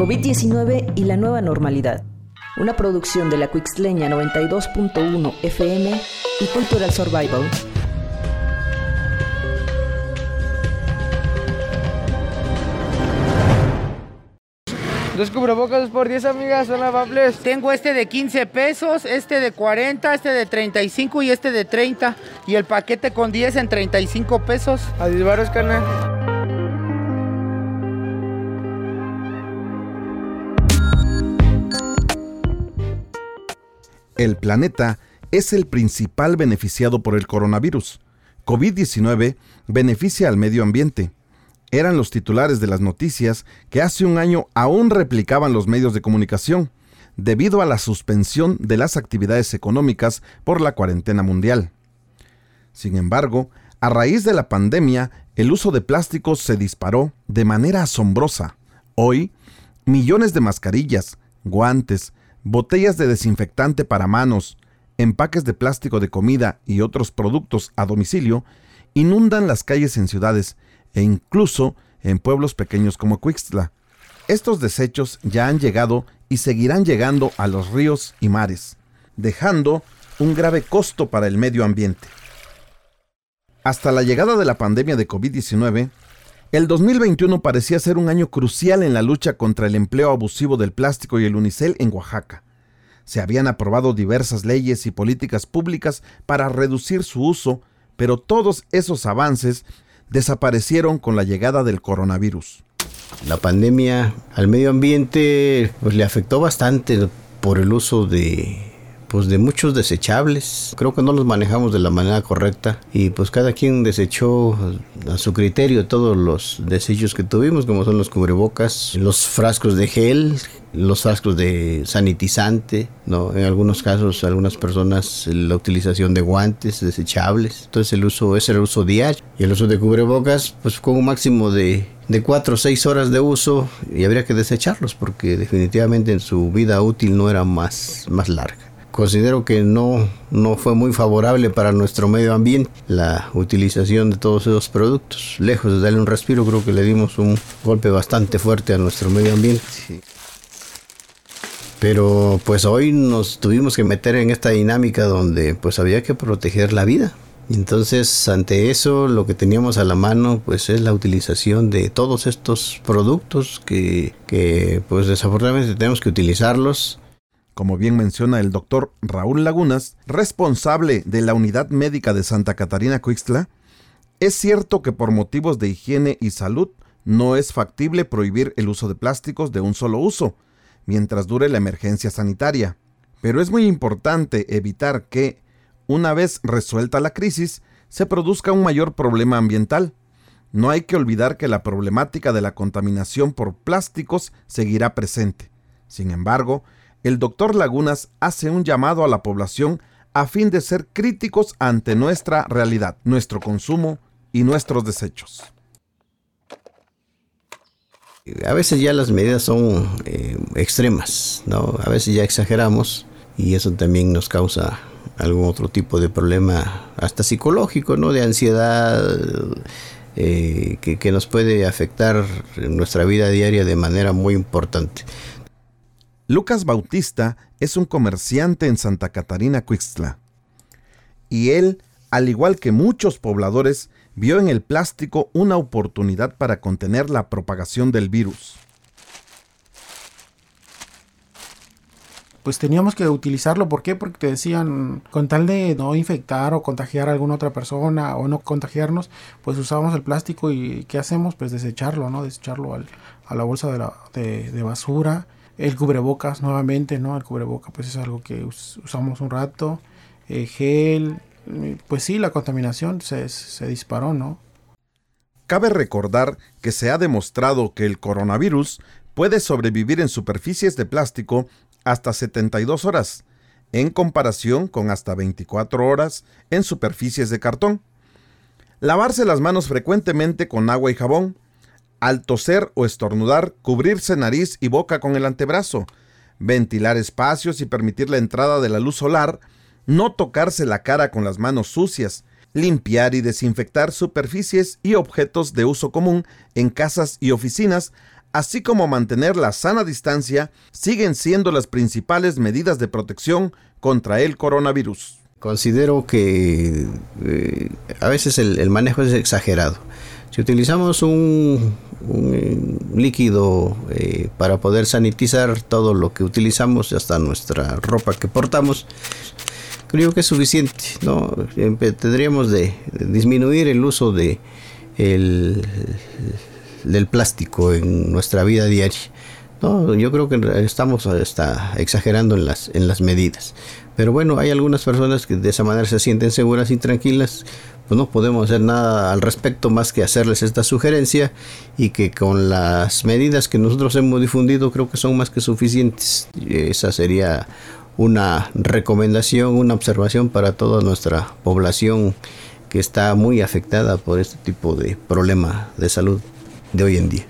COVID-19 y la nueva normalidad. Una producción de la Cuixleña 92.1 FM y Cultural Survival. Dos cubrebocas por 10 amigas, son lavables. Tengo este de 15 pesos, este de 40, este de 35 y este de 30. Y el paquete con 10 en 35 pesos. A 10 baros, carnal. El planeta es el principal beneficiado por el coronavirus. COVID-19 beneficia al medio ambiente. Eran los titulares de las noticias que hace un año aún replicaban los medios de comunicación, debido a la suspensión de las actividades económicas por la cuarentena mundial. Sin embargo, a raíz de la pandemia, el uso de plásticos se disparó de manera asombrosa. Hoy, millones de mascarillas, guantes, botellas de desinfectante para manos, empaques de plástico de comida y otros productos a domicilio inundan las calles en ciudades e incluso en pueblos pequeños como Cuixtla. Estos desechos ya han llegado y seguirán llegando a los ríos y mares, dejando un grave costo para el medio ambiente. Hasta la llegada de la pandemia de COVID-19, el 2021 parecía ser un año crucial en la lucha contra el empleo abusivo del plástico y el unicel en Oaxaca. Se habían aprobado diversas leyes y políticas públicas para reducir su uso, pero todos esos avances desaparecieron con la llegada del coronavirus. La pandemia al medio ambiente pues, le afectó bastante por el uso de pues de muchos desechables. Creo que no los manejamos de la manera correcta y pues cada quien desechó a su criterio todos los desechos que tuvimos, como son los cubrebocas, los frascos de gel, los frascos de sanitizante, ¿no? En algunos casos, algunas personas, la utilización de guantes desechables. Entonces el uso es el uso diario. Y el uso de cubrebocas, pues con un máximo de, de 4 o 6 horas de uso y habría que desecharlos porque definitivamente en su vida útil no era más, más larga considero que no, no fue muy favorable para nuestro medio ambiente la utilización de todos esos productos. Lejos de darle un respiro, creo que le dimos un golpe bastante fuerte a nuestro medio ambiente. Pero pues hoy nos tuvimos que meter en esta dinámica donde pues había que proteger la vida. Entonces, ante eso, lo que teníamos a la mano, pues es la utilización de todos estos productos que, que pues desafortunadamente tenemos que utilizarlos como bien menciona el doctor Raúl Lagunas, responsable de la Unidad Médica de Santa Catarina Cuixtla, es cierto que por motivos de higiene y salud no es factible prohibir el uso de plásticos de un solo uso, mientras dure la emergencia sanitaria. Pero es muy importante evitar que, una vez resuelta la crisis, se produzca un mayor problema ambiental. No hay que olvidar que la problemática de la contaminación por plásticos seguirá presente. Sin embargo, el doctor Lagunas hace un llamado a la población a fin de ser críticos ante nuestra realidad, nuestro consumo y nuestros desechos. A veces ya las medidas son eh, extremas, ¿no? A veces ya exageramos y eso también nos causa algún otro tipo de problema, hasta psicológico, ¿no? De ansiedad, eh, que, que nos puede afectar en nuestra vida diaria de manera muy importante. Lucas Bautista es un comerciante en Santa Catarina, Cuixtla. Y él, al igual que muchos pobladores, vio en el plástico una oportunidad para contener la propagación del virus. pues teníamos que utilizarlo. ¿Por qué? Porque te decían, con tal de no infectar o contagiar a alguna otra persona o no contagiarnos, pues usábamos el plástico y ¿qué hacemos? Pues desecharlo, ¿no? Desecharlo a la bolsa de, basura el cubrebocas nuevamente, ¿no? El cubreboca pues es algo que usamos un rato. Eh, gel, pues sí, la contaminación se, se disparó, ¿no? Cabe recordar que se ha demostrado que el coronavirus puede sobrevivir en superficies de plástico hasta 72 horas, en comparación con hasta 24 horas en superficies de cartón. Lavarse las manos frecuentemente con agua y jabón, al toser o estornudar, cubrirse nariz y boca con el antebrazo, ventilar espacios y permitir la entrada de la luz solar, no tocarse la cara con las manos sucias, limpiar y desinfectar superficies y objetos de uso común en casas y oficinas, así como mantener la sana distancia, siguen siendo las principales medidas de protección contra el coronavirus. Considero que eh, a veces el, manejo es exagerado. Si utilizamos un, eh, líquido eh, para poder sanitizar todo lo que utilizamos, hasta nuestra ropa que portamos, creo que es suficiente. ¿no? Tendríamos de disminuir el uso de el, del plástico en nuestra vida diaria. No, yo creo que estamos está exagerando en las, en las medidas. Pero bueno, hay algunas personas que de esa manera se sienten seguras y tranquilas. Pues no podemos hacer nada al respecto más que hacerles esta sugerencia y que con las medidas que nosotros hemos difundido creo que son más que suficientes. Esa sería una recomendación, una observación para toda nuestra población que está muy afectada por este tipo de problema de salud de hoy en día.